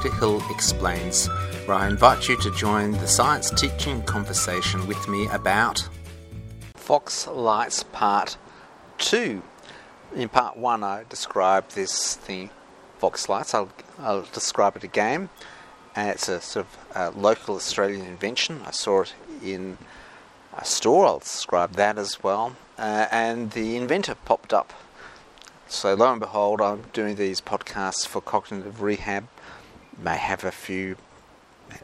Peter Hill Explains, where I invite you to join the science teaching conversation with me about Fox Lights Part 2. In Part 1, I described this thing, Fox Lights. I'll, I'll describe it again. And it's a sort of a local Australian invention. I saw it in a store, I'll describe that as well. Uh, and the inventor popped up so lo and behold, I'm doing these podcasts for cognitive rehab. May have a few,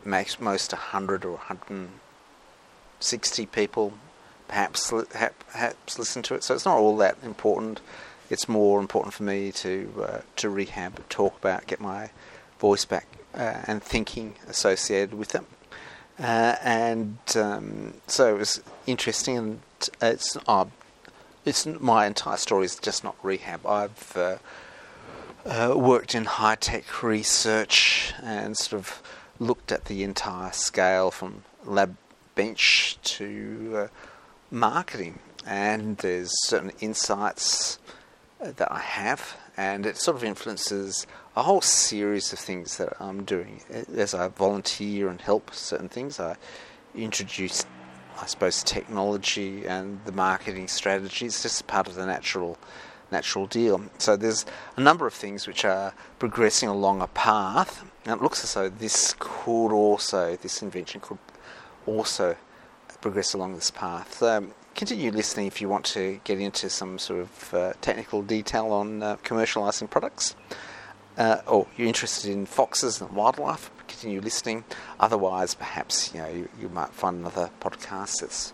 makes most 100 or 160 people perhaps perhaps listen to it. So it's not all that important. It's more important for me to uh, to rehab, talk about, get my voice back, uh, and thinking associated with it. Uh, and um, so it was interesting, and it's oh, it's my entire story is just not rehab. I've uh, worked in high tech research and sort of looked at the entire scale from lab bench to uh, marketing, and there's certain insights uh, that I have, and it sort of influences a whole series of things that I'm doing as I volunteer and help certain things. I introduce I suppose technology and the marketing strategy is just part of the natural natural deal. So there's a number of things which are progressing along a path, and it looks as though this could also, this invention could also progress along this path. Um, continue listening if you want to get into some sort of uh, technical detail on uh, commercializing products, uh, or you're interested in foxes and wildlife continue listening. Otherwise, perhaps you know you, you might find another podcast that's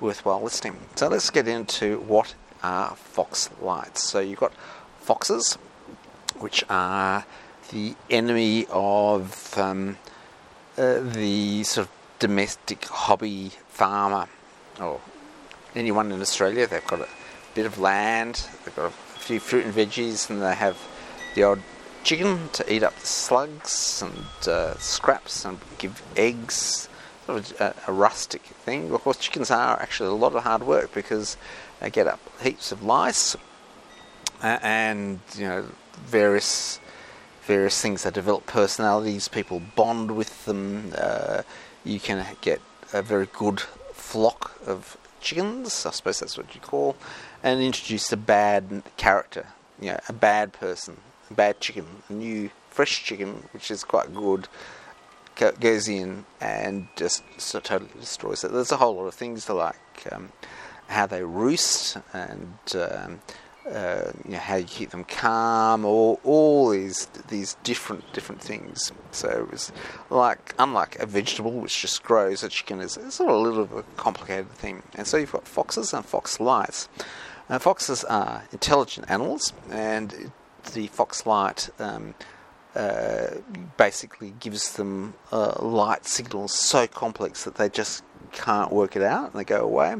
worthwhile listening. So let's get into what are fox lights. So you've got foxes, which are the enemy of um, uh, the sort of domestic hobby farmer or anyone in Australia. They've got a bit of land, they've got a few fruit and veggies, and they have the odd chicken to eat up the slugs and uh, scraps and give eggs. Sort of a, a, rustic thing. Of course, chickens are actually a lot of hard work because they get up heaps of lice uh, and you know various various things. They develop personalities. People bond with them. Uh, you can get a very good flock of chickens. I suppose that's what you call, and introduce a bad character. You know, a bad person a bad chicken, a new fresh chicken, which is quite good, goes in and just totally destroys it. There's a whole lot of things to like um, how they roost and um, uh, you know, how you keep them calm, or all these these different different things. So it was like unlike a vegetable which just grows, a chicken is sort of a little bit of a complicated thing. And so you've got foxes and fox lights. Uh, foxes are intelligent animals, and the Foxlight um, uh, basically gives them uh, light signals so complex that they just can't work it out and they go away.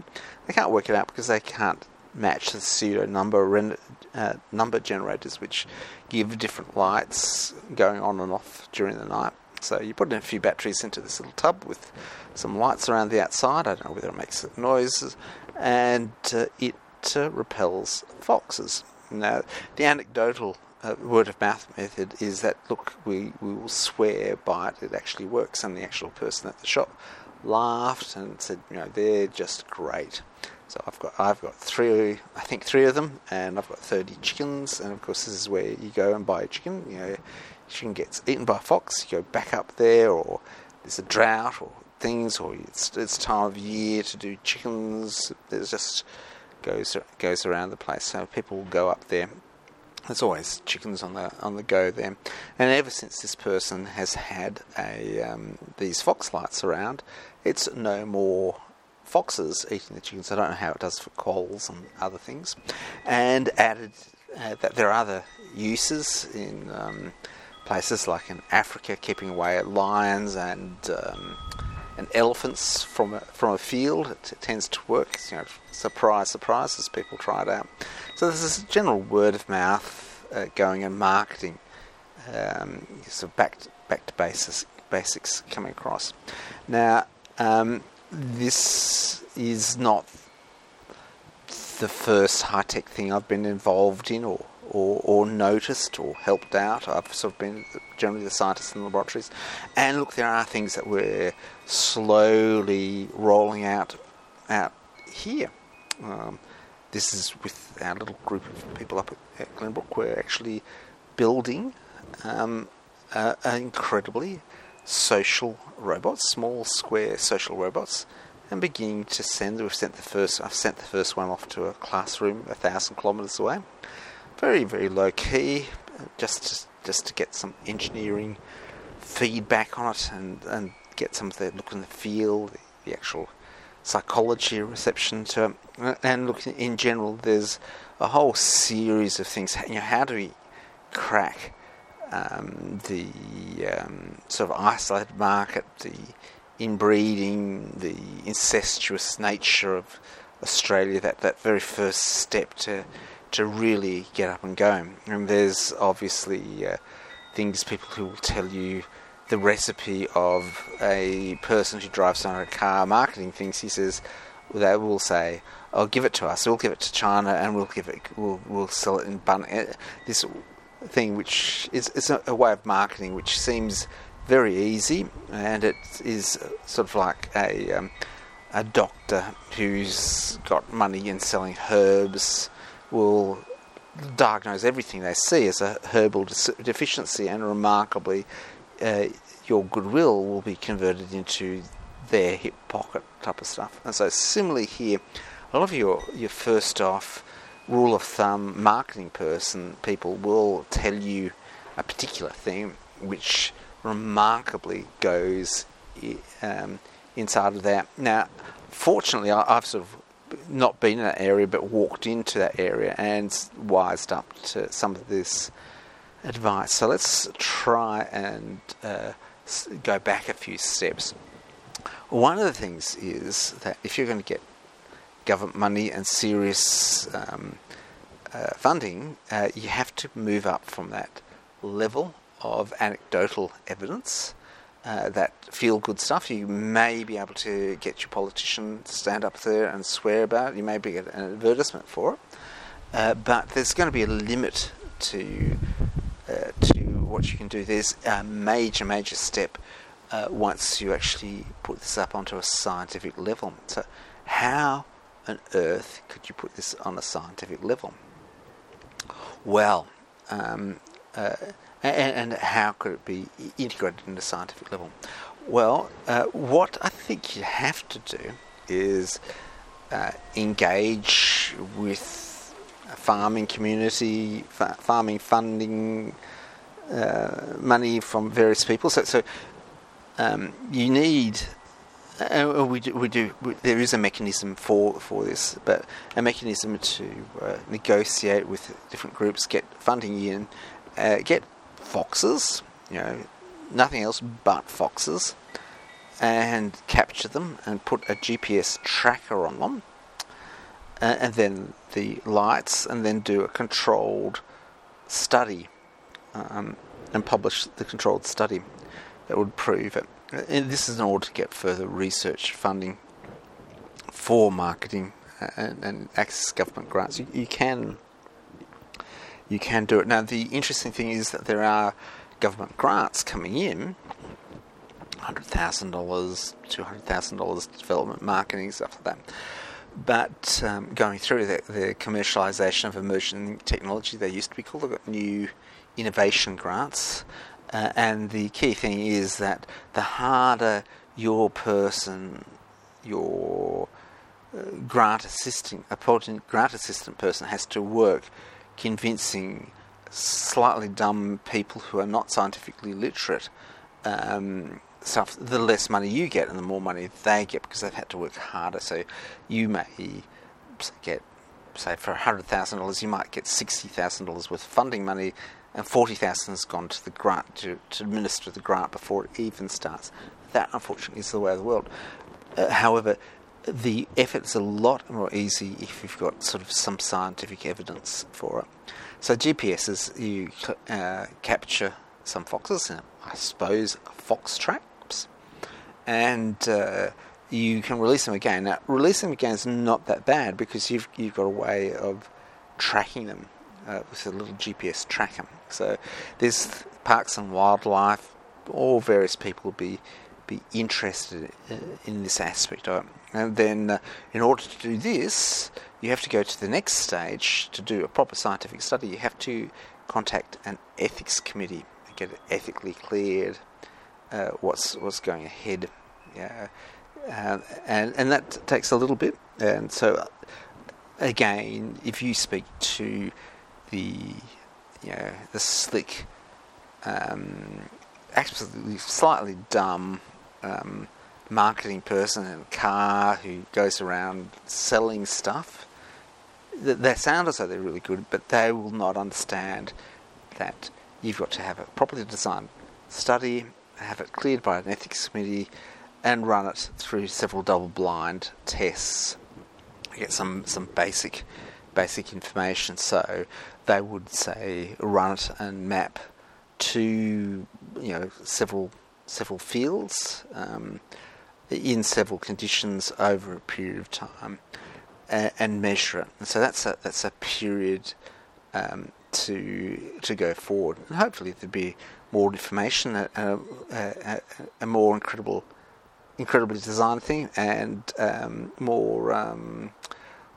They can't work it out because they can't match the pseudo number uh, number generators, which give different lights going on and off during the night. So you put in a few batteries into this little tub with some lights around the outside. I don't know whether it makes noises, and uh, it uh, repels foxes. Now, the anecdotal uh, word of mouth method is that look, we, we will swear by it, it actually works, and the actual person at the shop laughed and said, you know, they're just great. So I've got I've got three, I think three of them, and I've got thirty chickens. And of course, this is where you go and buy a chicken. You know, chicken gets eaten by a fox. You go back up there, or there's a drought, or things, or it's it's time of year to do chickens. There's just goes goes around the place. So people go up there. There's always chickens on the on the go there, and ever since this person has had a um, these fox lights around, it's no more foxes eating the chickens. I don't know how it does for quolls and other things, and added uh, that there are other uses in um, places like in Africa, keeping away lions and um, and elephants from a, from a field. It, tends to work. You know, surprise, surprise, as people try it out. So there's this general word of mouth uh, going and marketing, um, of back to, back to basics, basics coming across. Now, um, this is not the first high tech thing I've been involved in or, or, or noticed or helped out. I've sort of been generally the scientist in the laboratories. And look, there are things that we're slowly rolling out out here. Um, this is with our little group of people up at, at Glenbrook. We're actually building um, uh, incredibly social robots, small square social robots, and beginning to send. We've sent the first. I've sent the first one off to a classroom a thousand kilometres away. Very very low key, just to, just to get some engineering feedback on it and and get some of the look and the feel, the, the actual psychology reception to it. And look, in general, there's a whole series of things. You know, how do we crack um, the um, sort of isolated market, the inbreeding, the incestuous nature of Australia, that, that very first step to to really get up and going. And there's obviously uh, things people who will tell you the recipe of a person who drives on a car marketing things. He says they will say, "Oh, give it to us. We'll give it to China, and we'll give it. We'll we'll sell it in bun." Uh, this thing, which is a, a way of marketing which seems very easy, and it is sort of like a um, a doctor who's got money in selling herbs will diagnose everything they see as a herbal deficiency, and remarkably, uh, your goodwill will be converted into their hip pocket type of stuff. And so, similarly here, a lot of your your first off rule of thumb marketing person, people will tell you a particular thing which remarkably goes um, inside of that. Now, fortunately, I, have sort of not been in that area but walked into that area and wised up to some of this advice. So let's try and uh, go back a few steps. One of the things is that if you're going to get government money and serious um, uh, funding, uh, you have to move up from that level of anecdotal evidence, uh, that feel good stuff. You may be able to get your politician to stand up there and swear about it. You may be an advertisement for it. Uh, but there's going to be a limit to uh, to what you can do. There's a major, major step uh, once you actually put this up onto a scientific level. So, how on earth could you put this on a scientific level? Well, um, uh, and, and, how could it be integrated in the scientific level? Well, uh, what I think you have to do is uh, engage with a farming community, fa- farming funding, uh, money from various people. So, so um, you need uh, we do, we do we, there is a mechanism for for this, but a mechanism to uh, negotiate with different groups, get funding in, uh, get foxes, you know, nothing else but foxes, and capture them and put a GPS tracker on them, uh, and then the lights, and then do a controlled study, um, and publish the controlled study that would prove it. And this is in order to get further research funding for marketing and, and access government grants. You, you, can you can do it. Now the interesting thing is that there are government grants coming in, hundred thousand dollars, two hundred thousand dollars development marketing stuff like that. But um, going through the, the commercialisation of emerging technology, they used to be called new innovation grants, uh, and the key thing is that the harder your person, your uh, grant assisting, a grant assistant person has to work convincing slightly dumb people who are not scientifically literate um, stuff, the less money you get and the more money they get because they've had to work harder. So you may get, say, for $100,000, you might get $60,000 worth of funding money and 40,000 has gone to the grant to, to, administer the grant before it even starts. That, unfortunately, is the way of the world. Uh, however, the effort is a lot more easy if you've got sort of some scientific evidence for it. So GPS is you uh, capture some foxes, and I suppose fox traps, and uh, you can release them again. Now, releasing them again is not that bad because you've you've got a way of tracking them uh, with a little GPS tracker. So there's parks and wildlife, all various people will be be interested uh, in this aspect. And then, uh, in order to do this, you have to go to the next stage to do a proper scientific study. You have to contact an ethics committee and get it ethically cleared. Uh, what's what's going ahead, yeah, uh, and and that takes a little bit. And so, again, if you speak to the you know the slick, um, absolutely slightly dumb um, marketing person in a car who goes around selling stuff. They sound as though they're really good, but they will not understand that you've got to have a properly designed study, have it cleared by an ethics committee, and run it through several double-blind tests. Get some some basic basic information. So they would say run it and map to you know several several fields um, in several conditions over a period of time and, and measure it. And so that's a that's a period um, to to go forward, and hopefully there'll be more information, a, a, a, a more incredible, incredibly designed thing, and um, more um,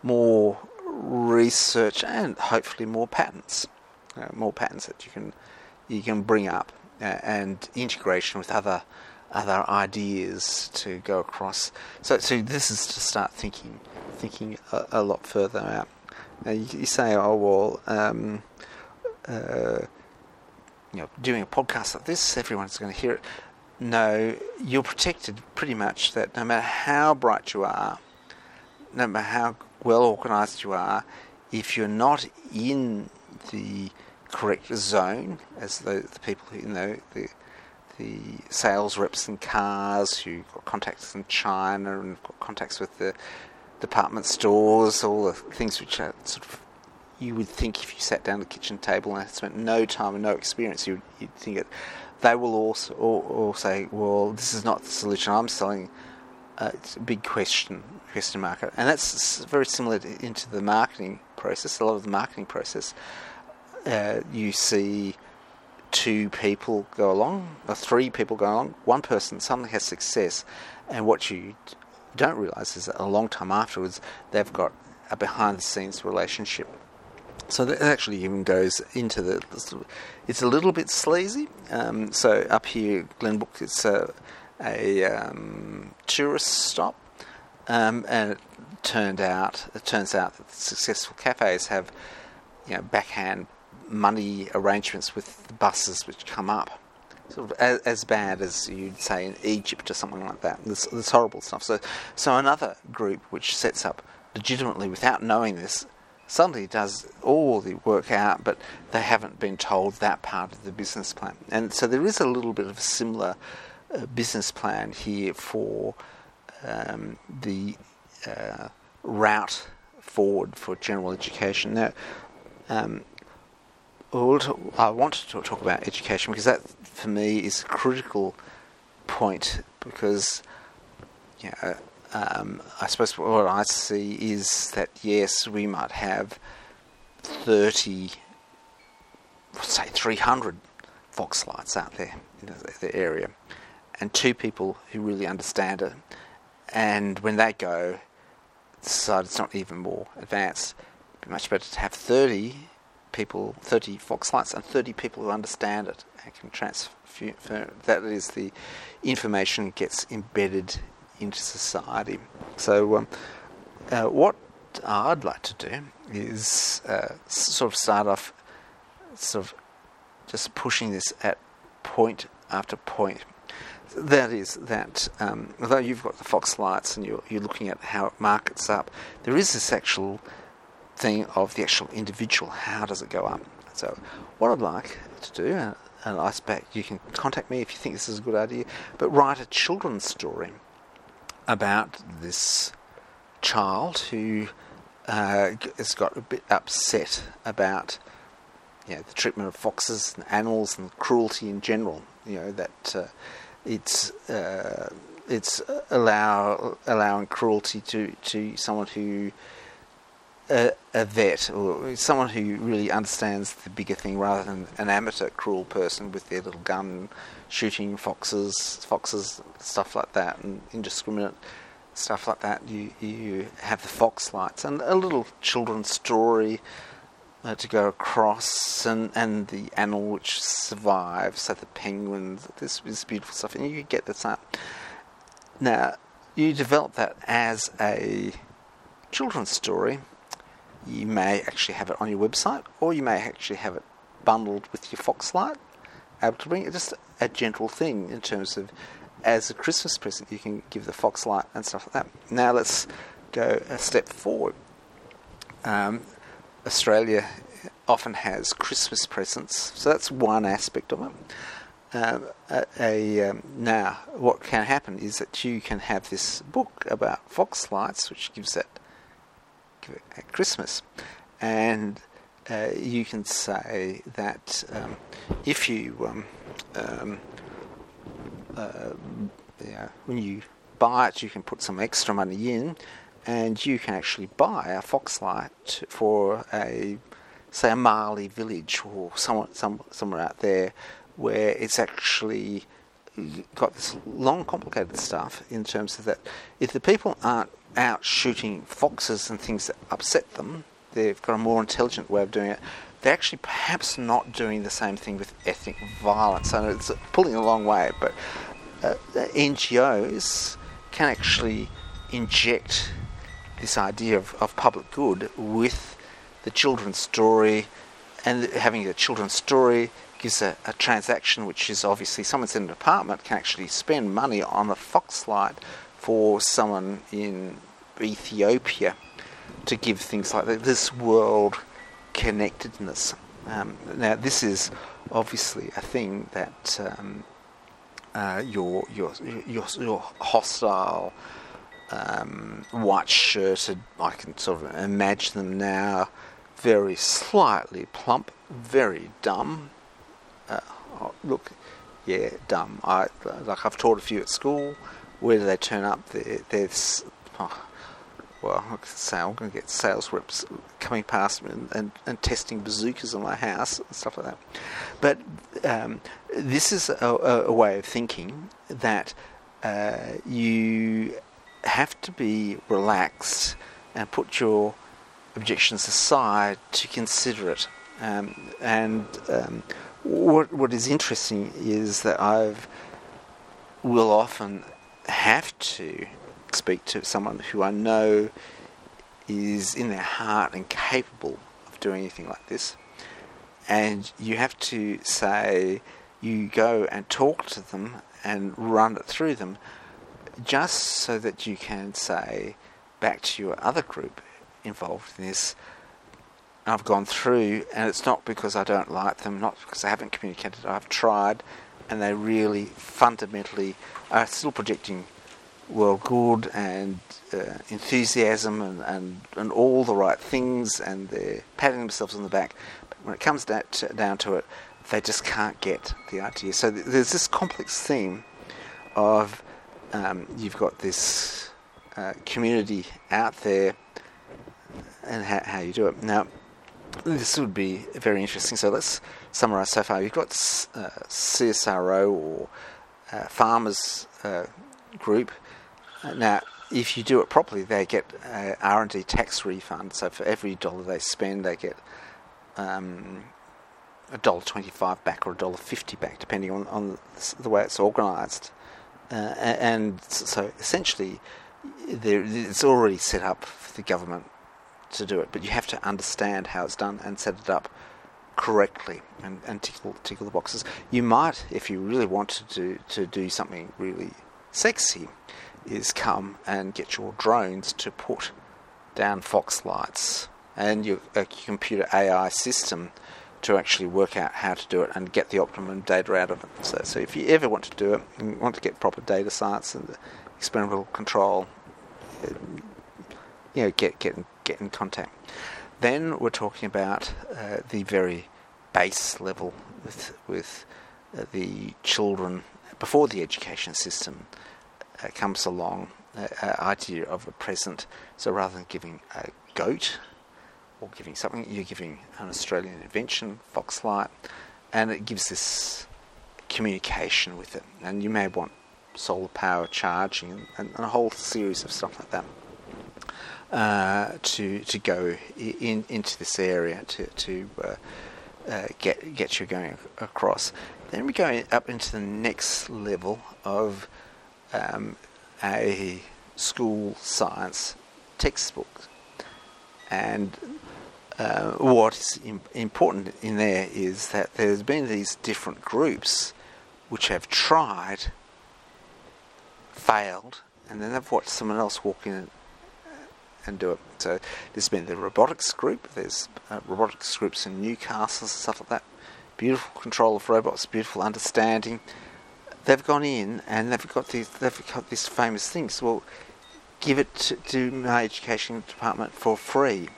more research, and hopefully more patents, uh, more patents that you can you can bring up uh, and integration with other other ideas to go across. So, so this is to start thinking thinking a, a lot further out. Now you, you say, oh well, um, uh, you know, doing a podcast like this, everyone's going to hear it. No, you're protected pretty much. That no matter how bright you are, no matter how well organised you are, if you're not in the correct zone as the, the people who you know the the sales reps in cars who've got contacts in China and got contacts with the department stores, all the things which are sort of you would think if you sat down at the kitchen table and spent no time and no experience, you would think it. They will also or, or, say, well, this is not the solution I'm selling. Uh, it's a big question question mark, and that's very similar to, into the marketing process. A lot of the marketing process uh, you see two people go along, or three people go along, one person suddenly has success, and what you don't realise is that a long time afterwards they've got a behind the scenes relationship. So that actually even goes into the. It's a little bit sleazy. Um, so up here, Glenbrook, it's a, a um, tourist stop, um, and it turned out it turns out that successful cafes have you know backhand money arrangements with the buses which come up. Sort of as, as, bad as you'd say in Egypt or something like that. This, this horrible stuff. So, so another group which sets up legitimately without knowing this suddenly does all the work out, but they haven't been told that part of the business plan. And so there is a little bit of a similar business plan here for um, the uh, route forward for general education. Now, um, I want to talk about education because that, for me, is a critical point because, you know, um, I suppose what I see is that yes, we might have 30, say 300 Fox lights out there in the, the area, and two people who really understand it. And when they go, the is not even more advanced. It'd be much better to have 30 people, 30 Fox lights, and 30 people who understand it and can transfer. That is, the information gets embedded into society. So, um, uh, what I'd like to do is uh, sort of start off, sort of just pushing this at point after point. That is that um, although you've got the Fox lights and you're, you're looking at how it markets up, there is this actual thing of the actual individual. How does it go up? So, what I'd like to do, and, and I expect you can contact me if you think this is a good idea, but write a children's story about this child who uh, has got a bit upset about you know, the treatment of foxes and animals and cruelty in general. You know that uh, it's uh, it's allow allowing cruelty to to someone who a, a vet or someone who really understands the bigger thing rather than an amateur cruel person with their little gun shooting foxes, foxes, stuff like that, and indiscriminate stuff like that. You you have the fox lights and a little children's story uh, to go across, and, and the animal which survives, so the penguins. This is beautiful stuff, and you get this up. Now you develop that as a children's story you may actually have it on your website, or you may actually have it bundled with your Foxlight, able to bring it. Just a gentle thing in terms of as a Christmas present, you can give the Foxlight and stuff like that. Now let's go a step forward. Um, Australia often has Christmas presents, so that's one aspect of it. Um, a, a um, now, what can happen is that you can have this book about foxlights, which gives that at Christmas. And uh, you can say that um, if you, um, um, uh, yeah, when you buy it, you can put some extra money in, and you can actually buy a foxlight for a, say, a Marley village or somewhere, some, somewhere out there where it's actually got this long, complicated stuff in terms of that if the people aren't out shooting foxes and things that upset them, they've got a more intelligent way of doing it. They're actually perhaps not doing the same thing with ethnic violence. Know it's pulling a long way, but uh, NGOs can actually inject this idea of, of public good with the children's story, and having the children's story gives a, a, transaction which is obviously someone's in an apartment can actually spend money on a foxlight for someone in Ethiopia to give things like that, this world connectedness. Um, now, this is obviously a thing that um, uh, your, your, your, your hostile, um, white shirted, I can sort of imagine them now, very slightly plump, very dumb. Uh, oh, look, yeah, dumb. I like I've taught a few at school. Where do they turn up? They're, they're oh, well, I could say I'm going to get sales reps coming past me and, and, and testing bazookas on my house and stuff like that. But um, this is a, a, way of thinking that uh, you have to be relaxed and put your objections aside to consider it. Um, and um, what what is interesting is that I've will often have to speak to someone who I know is in their heart and capable of doing anything like this. And you have to say, you go and talk to them and run it through them just so that you can say back to your other group involved in this. I've gone through, and it's not because I don't like them, not because I haven't communicated. I've tried, and they really fundamentally are still projecting well good and uh, enthusiasm and, and, and all the right things and they're patting themselves on the back. But when it comes down to, down to it, they just can't get the idea. So th- there's this complex theme of um, you've got this uh, community out there and ha- how you do it. Now, this would be very interesting. So let's summarise so far. You've got uh, CSIRO or uh, farmers uh, group now, if you do it properly, they get R&D tax refund. So for every dollar they spend, they get um, a dollar twenty-five back or a dollar fifty back, depending on, on the way it's organised. Uh, and so essentially, it's already set up for the government to do it, but you have to understand how it's done and set it up correctly and, and tickle, tickle the boxes. You might, if you really wanted to, to do something really sexy, is come and get your drones to put down fox lights and your computer AI system to actually work out how to do it and get the optimum data out of it. So, so if you ever want to do it and want to get proper data science and experimental control, uh, you know, get get get in contact. Then we're talking about uh, the very base level with with uh, the children before the education system uh, comes along, uh, uh, idea of a present. So rather than giving a goat, or giving something, you're giving an Australian invention, Foxlight, and it gives this communication with it. And you may want solar power charging and, and a whole series of stuff like that. Uh, to to go in into this area to to uh, uh, get get you going across. Then we go up into the next level of um, a school science textbook, and uh, what is important in there is that there's been these different groups which have tried, failed, and then they've watched someone else walk in and do it. So there's been the robotics group. There's uh, robotics groups in Newcastle and stuff like that. Beautiful control of robots, beautiful understanding. They've gone in and they've got these. They've got these famous things. Well, give it to, to my education department for free.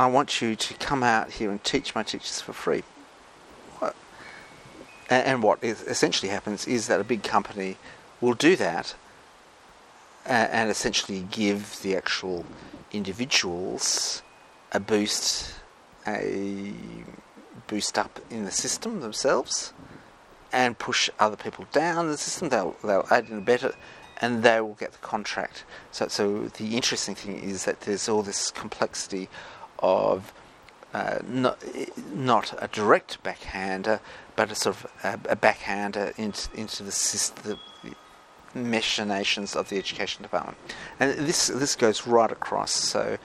I want you to come out here and teach my teachers for free. And, what essentially happens is that a big company will do that and essentially give the actual individuals a boost, a boost up in the system themselves, and push other people down the system. They'll they'll add and better, and they will get the contract. So so the interesting thing is that there's all this complexity of uh, not not a direct backhander, but a sort of a, a backhander into into the system, machinations of the education department. And this this goes right across. So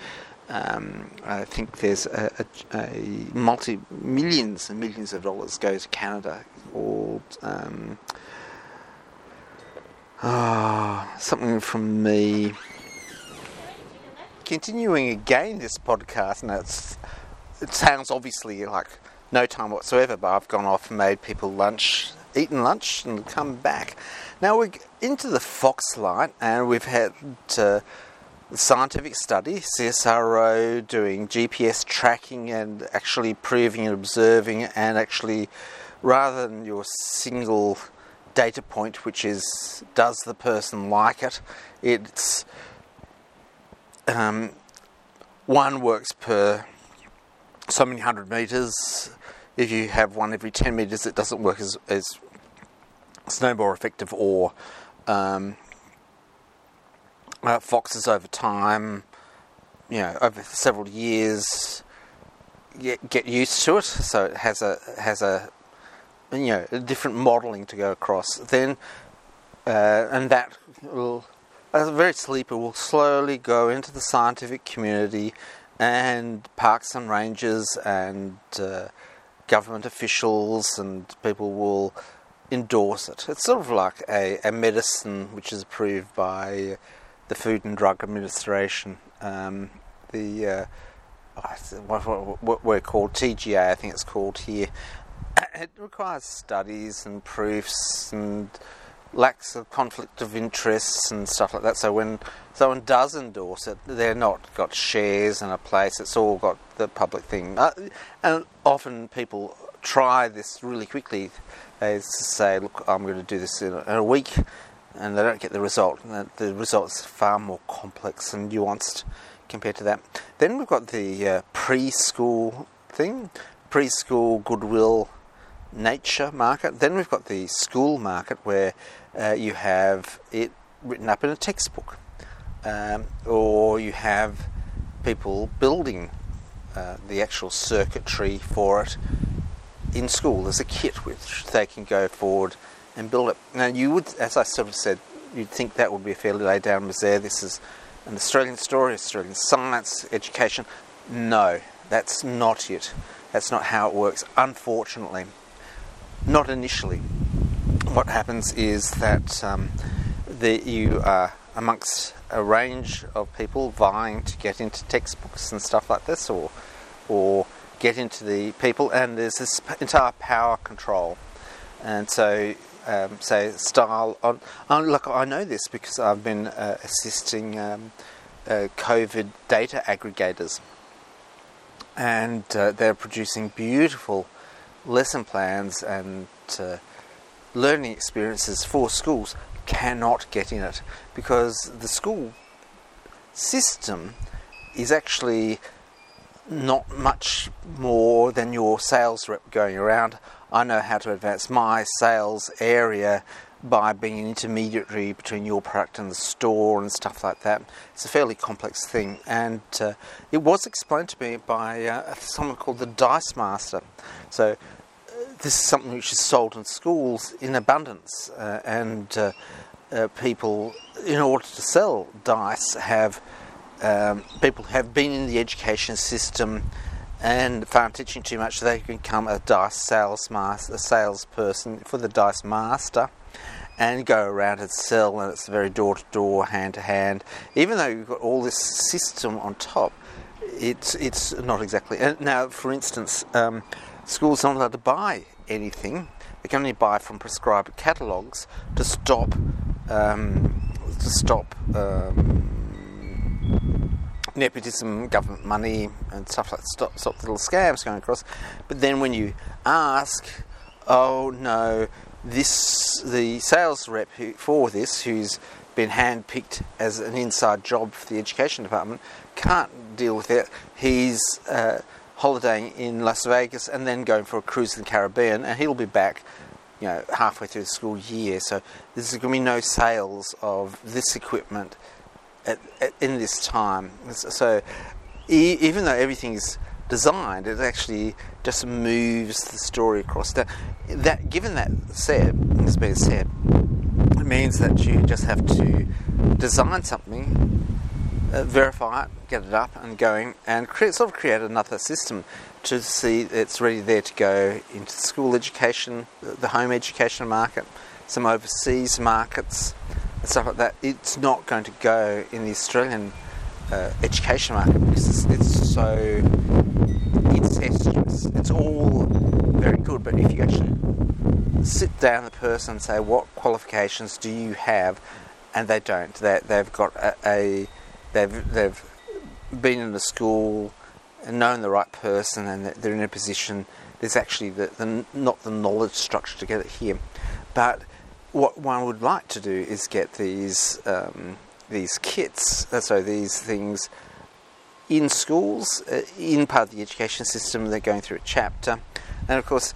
um, I think there's a, a, a, multi millions and millions of dollars go to Canada called um, oh, something from me. Continuing again this podcast, and it's, it sounds obviously like no time whatsoever, but I've gone off and made people lunch, eaten lunch, and come back. Now we're into the Foxlight, and we've had uh, scientific study, CSIRO doing GPS tracking and actually proving and observing, and actually, rather than your single data point, which is does the person like it, it's um, one works per so many hundred meters. If you have one every 10 meters, it doesn't work as, as more effective or um, uh, foxes over time, you know, over several years, get, get used to it. So it has a has a you know a different modelling to go across. Then uh, and that will a very sleeper will slowly go into the scientific community and parks and rangers and uh, government officials and people will endorse it. It's sort of like a, a medicine which is approved by the Food and Drug Administration. Um, the uh, what, we're called TGA, I think it's called here. It requires studies and proofs and lacks of conflict of interests and stuff like that. So when someone does endorse it, they're not got shares in a place. It's all got the public thing. Uh, and often people try this really quickly they say, look, I'm going to do this in a, week, and they don't get the result. The result's far more complex and nuanced compared to that. Then we've got the uh, preschool thing, preschool goodwill nature market. Then we've got the school market where uh, you have it written up in a textbook, um, or you have people building uh, the actual circuitry for it in school. There's a kit which they can go forward and build it. Now, you would, as I sort of said, you'd think that would be a fairly laid down misere. This is an Australian story, Australian science, education. No, that's not it. That's not how it works, unfortunately. Not initially. What happens is that um, the, you are amongst a range of people vying to get into textbooks and stuff like this, or, or get into the people, and there's this entire power control. And so, um, say, style. On, on, look, I know this because I've been uh, assisting um, uh, COVID data aggregators, and uh, they're producing beautiful lesson plans and uh, learning experiences for schools. Cannot get in it because the school system is actually not much more than your sales rep going around. I know how to advance my sales area by being an intermediary between your product and the store and stuff like that. It's a fairly complex thing, and uh, it was explained to me by uh, someone called the Dice Master. So, this is something which is sold in schools in abundance, uh, and uh, uh, people, in order to sell dice, have um, people have been in the education system and found teaching too much, they can become a dice sales master, a salesperson for the dice master and go around and sell, and it's very door to door, hand to hand. Even though you've got all this system on top, it's it's not exactly. Now, for instance, um, schools are not allowed to buy anything. They can only buy from prescribed catalogues to stop um, to stop. Um, nepotism, government money, and stuff like stop, stop little scams going across. But then when you ask, oh no, this the sales rep who, for this, who's been handpicked as an inside job for the education department, can't deal with it. He's uh, holidaying in Las Vegas and then going for a cruise in the Caribbean, and he'll be back, you know, halfway through the school year. So there's going to be no sales of this equipment at, at, in this time. So e- even though everything is designed, it actually just moves the story across. That, that given that said, has been said, it means that you just have to design something, uh, verify it, get it up and going, and create, sort of create another system to see it's ready there to go into school education, the home education market, some overseas markets, stuff like that. It's not going to go in the Australian uh, education market because it's, it's so incestuous. It's all very good, but if you actually sit down the person and say, "What qualifications do you have?" and they don't, they, they've got a, a they've they've been in the school and known the right person, and they're in a position. There's actually the, the not the knowledge structure to get it here, but what one would like to do is get these um, these kits, uh, so these things in schools, uh, in part of the education system. They're going through a chapter, and of course,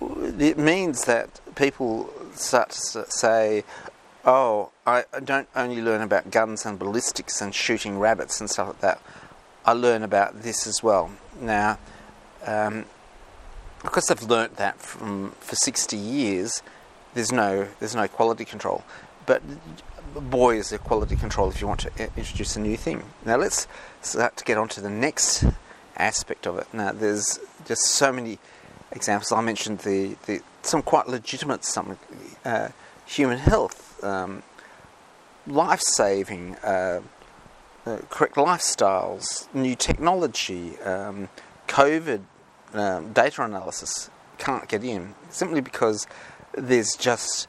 it means that people start to say, "Oh, I don't only learn about guns and ballistics and shooting rabbits and stuff like that. I learn about this as well." Now, um, because they've learnt that from for sixty years, there's no there's no quality control. But boy, is there quality control if you want to introduce a new thing. Now let's start to get on to the next aspect of it. Now there's just so many examples. I mentioned the, the some quite legitimate some uh, human health, um, life saving, uh, uh, correct lifestyles, new technology, um, COVID um, data analysis can't get in simply because there's just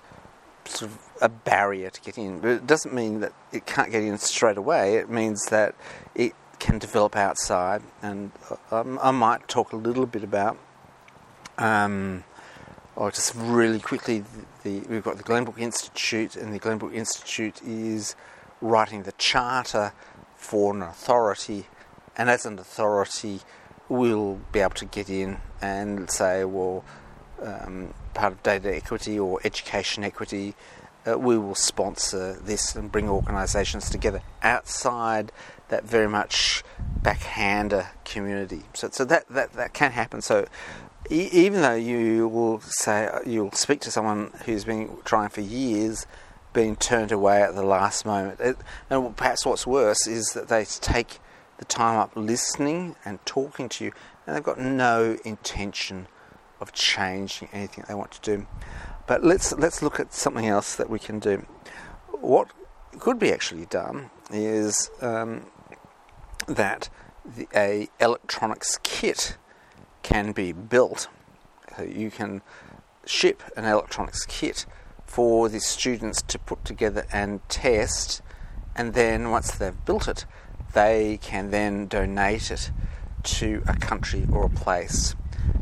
sort of a barrier to get in. But it doesn't mean that it can't get in straight away. It means that it can develop outside. And um, I might talk a little bit about, um, or just really quickly, the, the, we've got the Glenbrook Institute, and the Glenbrook Institute is writing the charter for an authority. And as an authority, we'll be able to get in and say, well, um, part of data equity or education equity, uh, we will sponsor this and bring organisations together outside that very much backhander community. So, so that, that, that can happen. So even though you will say you'll speak to someone who's been trying for years, being turned away at the last moment, it, and perhaps what's worse is that they take the time up listening and talking to you, and they've got no intention of changing anything they want to do. But let's let's look at something else that we can do. What could be actually done is um, that the, a electronics kit can be built. So you can ship an electronics kit for the students to put together and test, and then once they've built it, they can then donate it to a country or a place.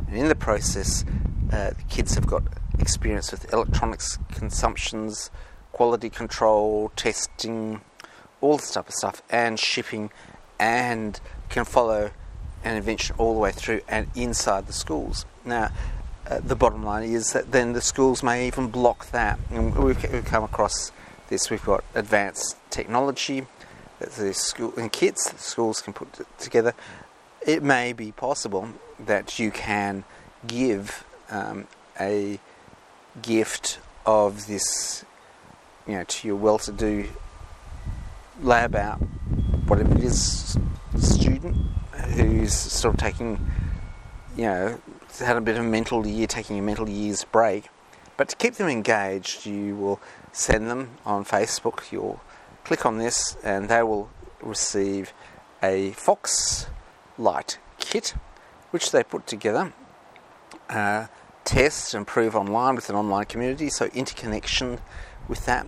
And in the process, uh, the kids have got experience with electronics consumptions, quality control, testing, all this type of stuff, and shipping and can follow an invention all the way through and inside the schools. Now, uh, the bottom line is that then the schools may even block that. And we've, we've come across this. We've got advanced technology that the school and kits schools can put together. It may be possible that you can give um, a gift of this, you know, to your well-to-do lab out, whatever it is, student who's sort of taking, you know, had a bit of a mental year, taking a mental year's break. But to keep them engaged, you will send them on Facebook. You'll click on this, and they will receive a Fox Light kit, which they put together, uh, test and prove online with an online community. So interconnection with that,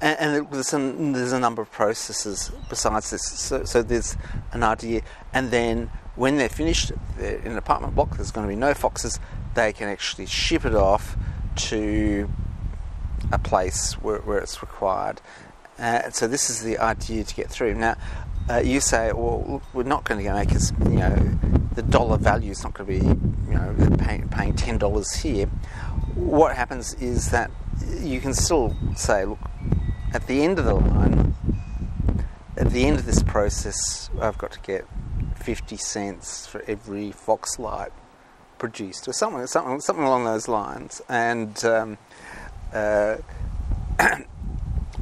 and, there's, a, there's a number of processes besides this. So, so there's an idea, and then when they're finished they're in an apartment block, there's going to be no foxes. They can actually ship it off to a place where, where it's required. Uh, so this is the idea to get through. Now, uh, you say, well, we're not going to make us, you know, the dollar value is not going to be, you know, paying, paying ten dollars here. What happens is that you can still say, look, at the end of the line, at the end of this process, I've got to get 50 cents for every fox light produced, or something, something, something along those lines. And um, uh,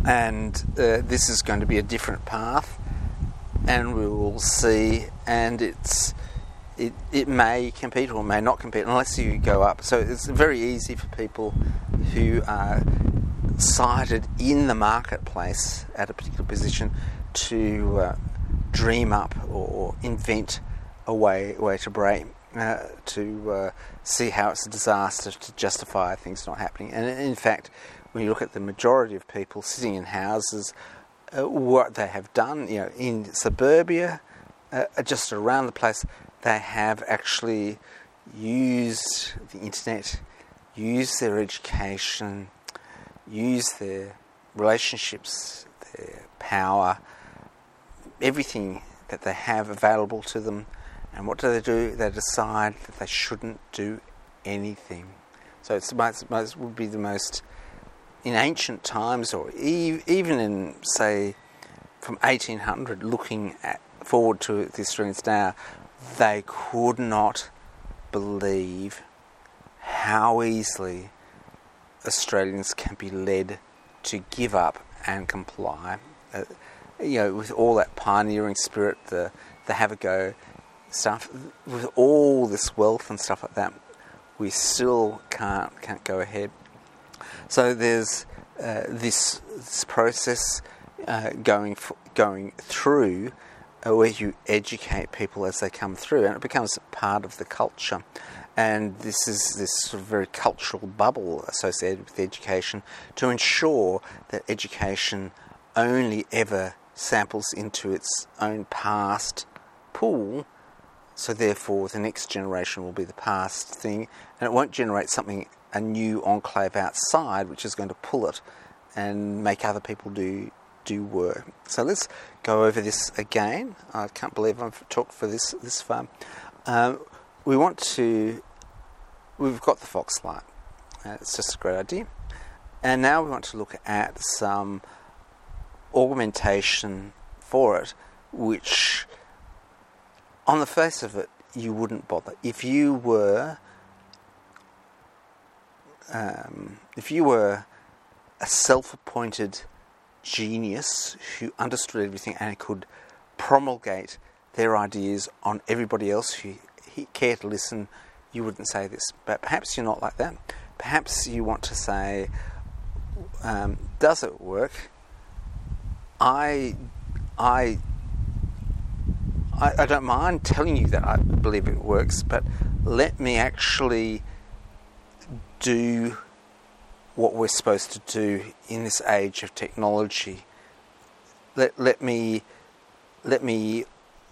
and uh, this is going to be a different path, and we will see. And it's it, it may compete or may not compete unless you go up. So it's very easy for people who are sighted in the marketplace at a particular position to uh, dream up or invent a way, way to break, uh, to uh, see how it's a disaster to justify things not happening. And in fact, when you look at the majority of people sitting in houses, uh, what they have done, you know, in suburbia, uh, just around the place, they have actually used the internet, used their education, used their relationships, their power, everything that they have available to them. And what do they do? They decide that they shouldn't do anything. So it's most, most would be the most in ancient times, or even in say from 1800, looking at forward to the Australians now, they could not believe how easily Australians can be led to give up and comply. Uh, you know, with all that pioneering spirit, the the have a go stuff, with all this wealth and stuff like that, we still can't can't go ahead. So there's uh, this this process uh, going going through uh, where you educate people as they come through, and it becomes part of the culture. And this is this sort of very cultural bubble associated with education to ensure that education only ever samples into its own past pool. So therefore, the next generation will be the past thing, and it won't generate something a new enclave outside, which is going to pull it and make other people do do work. So let's go over this again. I can't believe I've talked for this this far. Um, we want to. We've got the fox light. It's just a great idea. And now we want to look at some augmentation for it, which, on the face of it, you wouldn't bother. If you were, um, if you were a self-appointed genius who understood everything and could promulgate their ideas on everybody else who cared to listen, you wouldn't say this. But perhaps you're not like that. Perhaps you want to say, um, does it work? I, I, I, I don't mind telling you that I believe it works, but let me actually do what we're supposed to do in this age of technology. Let let me let me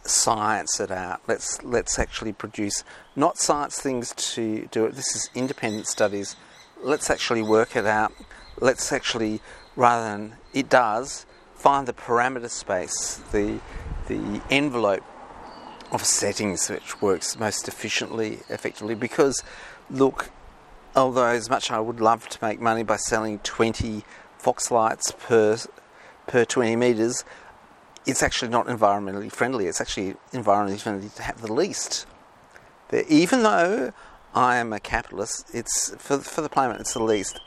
science it out. Let's let's actually produce not science things to do it. This is independent studies. Let's actually work it out. Let's actually rather than it does find the parameter space, the the envelope of settings which works most efficiently, effectively. Because, look, although as much I would love to make money by selling 20 Fox lights per per 20 meters, it's actually not environmentally friendly. It's actually environmentally friendly to have the least. Even though I am a capitalist, it's for for the planet. It's the least,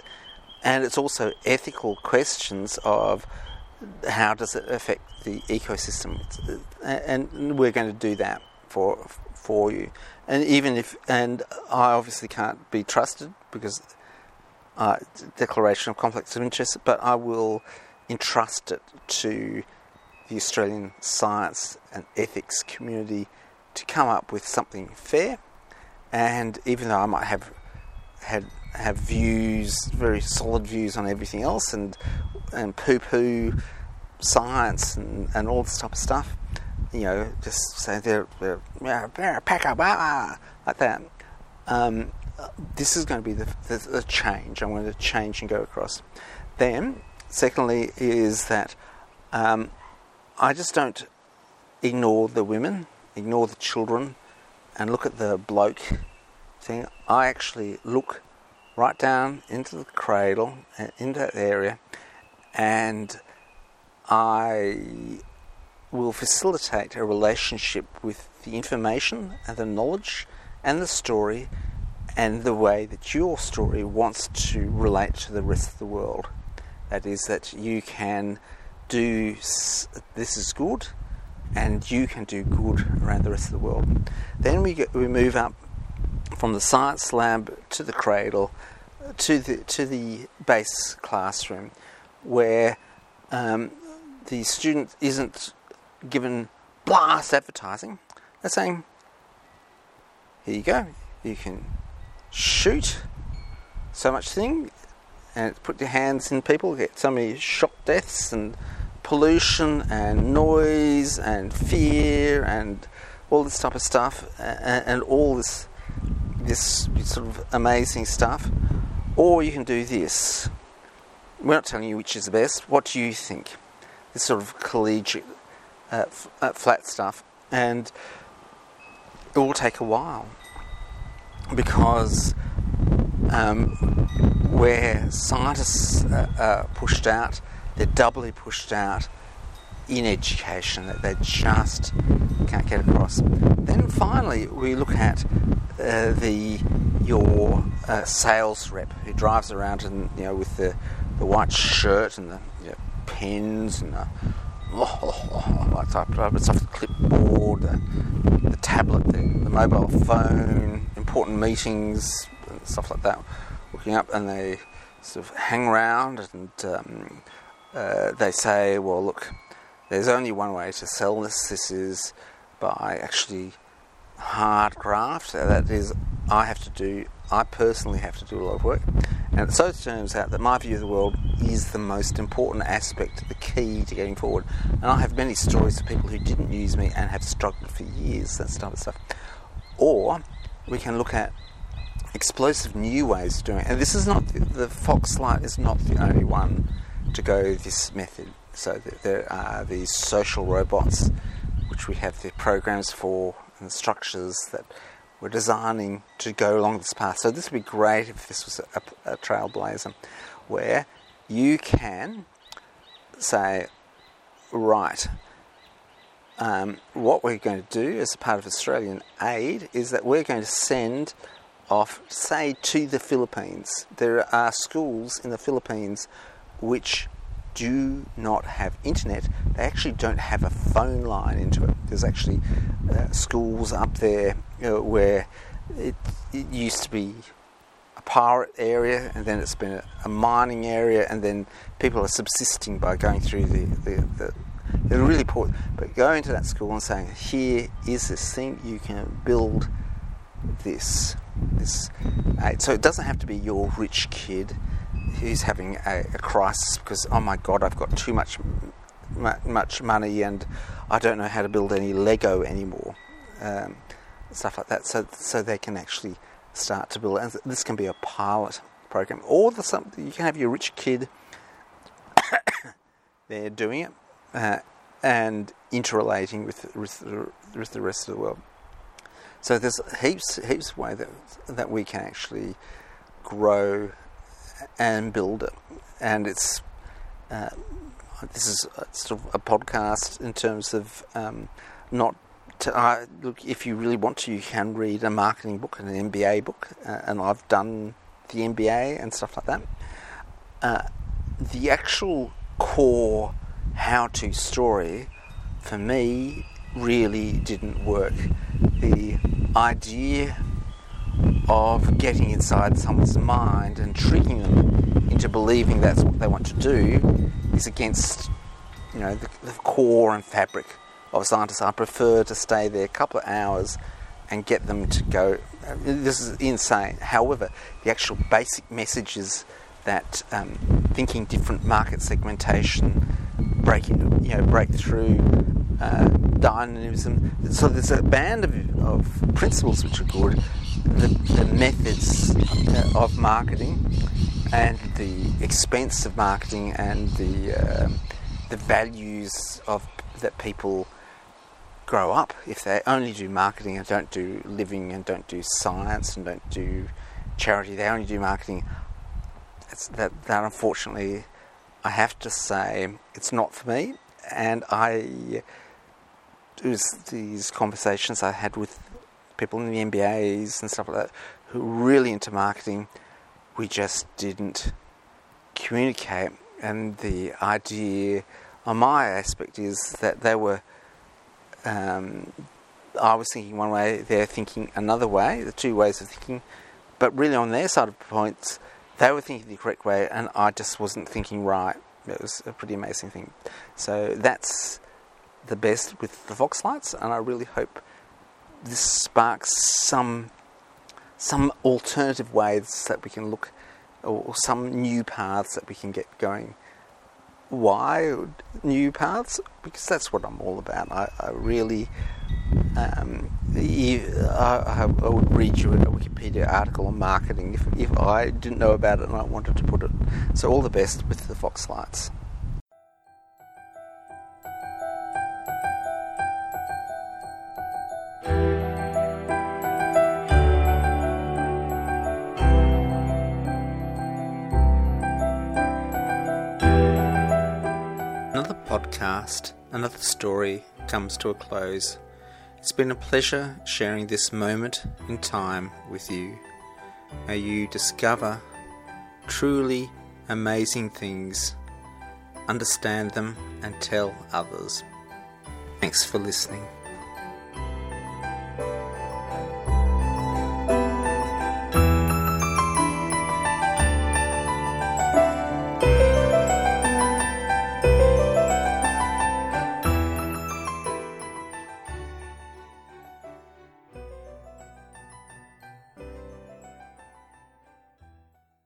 and it's also ethical questions of how does it affect the ecosystem, and we're going to do that for for you. And even if, and I obviously can't be trusted because uh, declaration of conflicts of interest, but I will entrust it to the Australian science and ethics community to come up with something fair. And even though I might have had have views, very solid views on everything else, and and poo poo science and, and all this type of stuff, you know, just say they're, they're pack up, ah, like that. Um, this is going to be the, the, the, change. I'm going to change and go across. Then, secondly, is that um, I just don't ignore the women, ignore the children, and look at the bloke thing. I actually look right down into the cradle, uh, into that area, and I will facilitate a relationship with the information and the knowledge and the story and the way that your story wants to relate to the rest of the world. That is, that you can do this is good, and you can do good around the rest of the world. Then we get, we move up from the science lab to the cradle to the to the base classroom, where um, the student isn't given blast advertising. They're saying, here you go, you can shoot so much thing and put your hands in people, get so many shock deaths and pollution and noise and fear and all this type of stuff and, and all this this sort of amazing stuff. Or you can do this. We're not telling you which is the best. What do you think? This sort of collegiate uh, f- uh, flat stuff, and it will take a while because um, where scientists uh, are pushed out, they're doubly pushed out in education that they just can't get across. Then finally, we look at uh, the your uh, sales rep who drives around and you know with the, the white shirt and the you know, pens and the like type of it's off the clipboard, the, the tablet, the, the, mobile phone, important meetings and stuff like that. Looking up, and they sort of hang around and um, uh, they say, "Well, look, there's only one way to sell this. This is by actually hard graft. That is, I have to do. I personally have to do a lot of work." And so it turns out that my view of the world is the most important aspect, the key to getting forward. And I have many stories of people who didn't use me and have struggled for years, that type of stuff. Or we can look at explosive new ways of doing it. And this is not, the, the Foxlight is not the only one to go this method. So there are these social robots, which we have the programs for and the structures that we're designing to go along this path. So this would be great if this was a, a trailblazer, where you can say, right, um, what we're going to do as a part of Australian aid is that we're going to send off, say, to the Philippines. There are schools in the Philippines which do not have internet. They actually don't have a phone line into it. There's actually uh, schools up there uh, where it, it, used to be a pirate area, and then it's been a, a, mining area, and then people are subsisting by going through the, the, the they're really poor. But going to that school and saying, "Here is this thing. You can build this." This, so it doesn't have to be your rich kid he's having a, a, crisis because oh my god, I've got too much much money and I don't know how to build any Lego anymore, um, stuff like that. So so they can actually start to build. And this can be a pilot program, or the, you can have your rich kid. they're doing it, uh, and interrelating with, with, with the rest of the world. So there's heaps heaps of way that that we can actually grow and build it, and it's uh, this is sort of a podcast in terms of um, not. To, uh, look, if you really want to, you can read a marketing book and an MBA book, uh, and I've done the MBA and stuff like that. Uh, the actual core how-to story for me really didn't work. The idea of getting inside someone's mind and tricking them into believing that's what they want to do is against, you know, the, the core and fabric of scientists. I prefer to stay there a couple of hours and get them to go. This is insane. However, the actual basic messages that um, thinking different market segmentation, breaking, you know, breakthrough, uh, dynamism. So there's a band of, of principles which are good. The, the methods uh, of marketing and the expense of marketing and the uh, the values of that people grow up if they only do marketing and don't do living and don't do science and don't do charity. They only do marketing. It's that that unfortunately, I have to say, it's not for me, and I it was these conversations I had with people in the MBAs and stuff like that who were really into marketing. We just didn't communicate, and the idea on my aspect is that they were. Um, I was thinking one way, they're thinking another way, the two ways of thinking, but really on their side of points, they were thinking the correct way, and I just wasn't thinking right. It was a pretty amazing thing. So that's the best with the Foxlights, and I really hope this sparks some some alternative ways that we can look, or some new paths that we can get going. Why new paths? Because that's what I'm all about. I, I really, um, I, I, would read you a Wikipedia article on marketing if, if I didn't know about it and I wanted to put it. So all the best with the Foxlights. podcast, another story comes to a close. It's been a pleasure sharing this moment in time with you. May you discover truly amazing things, understand them, and tell others. Thanks for listening.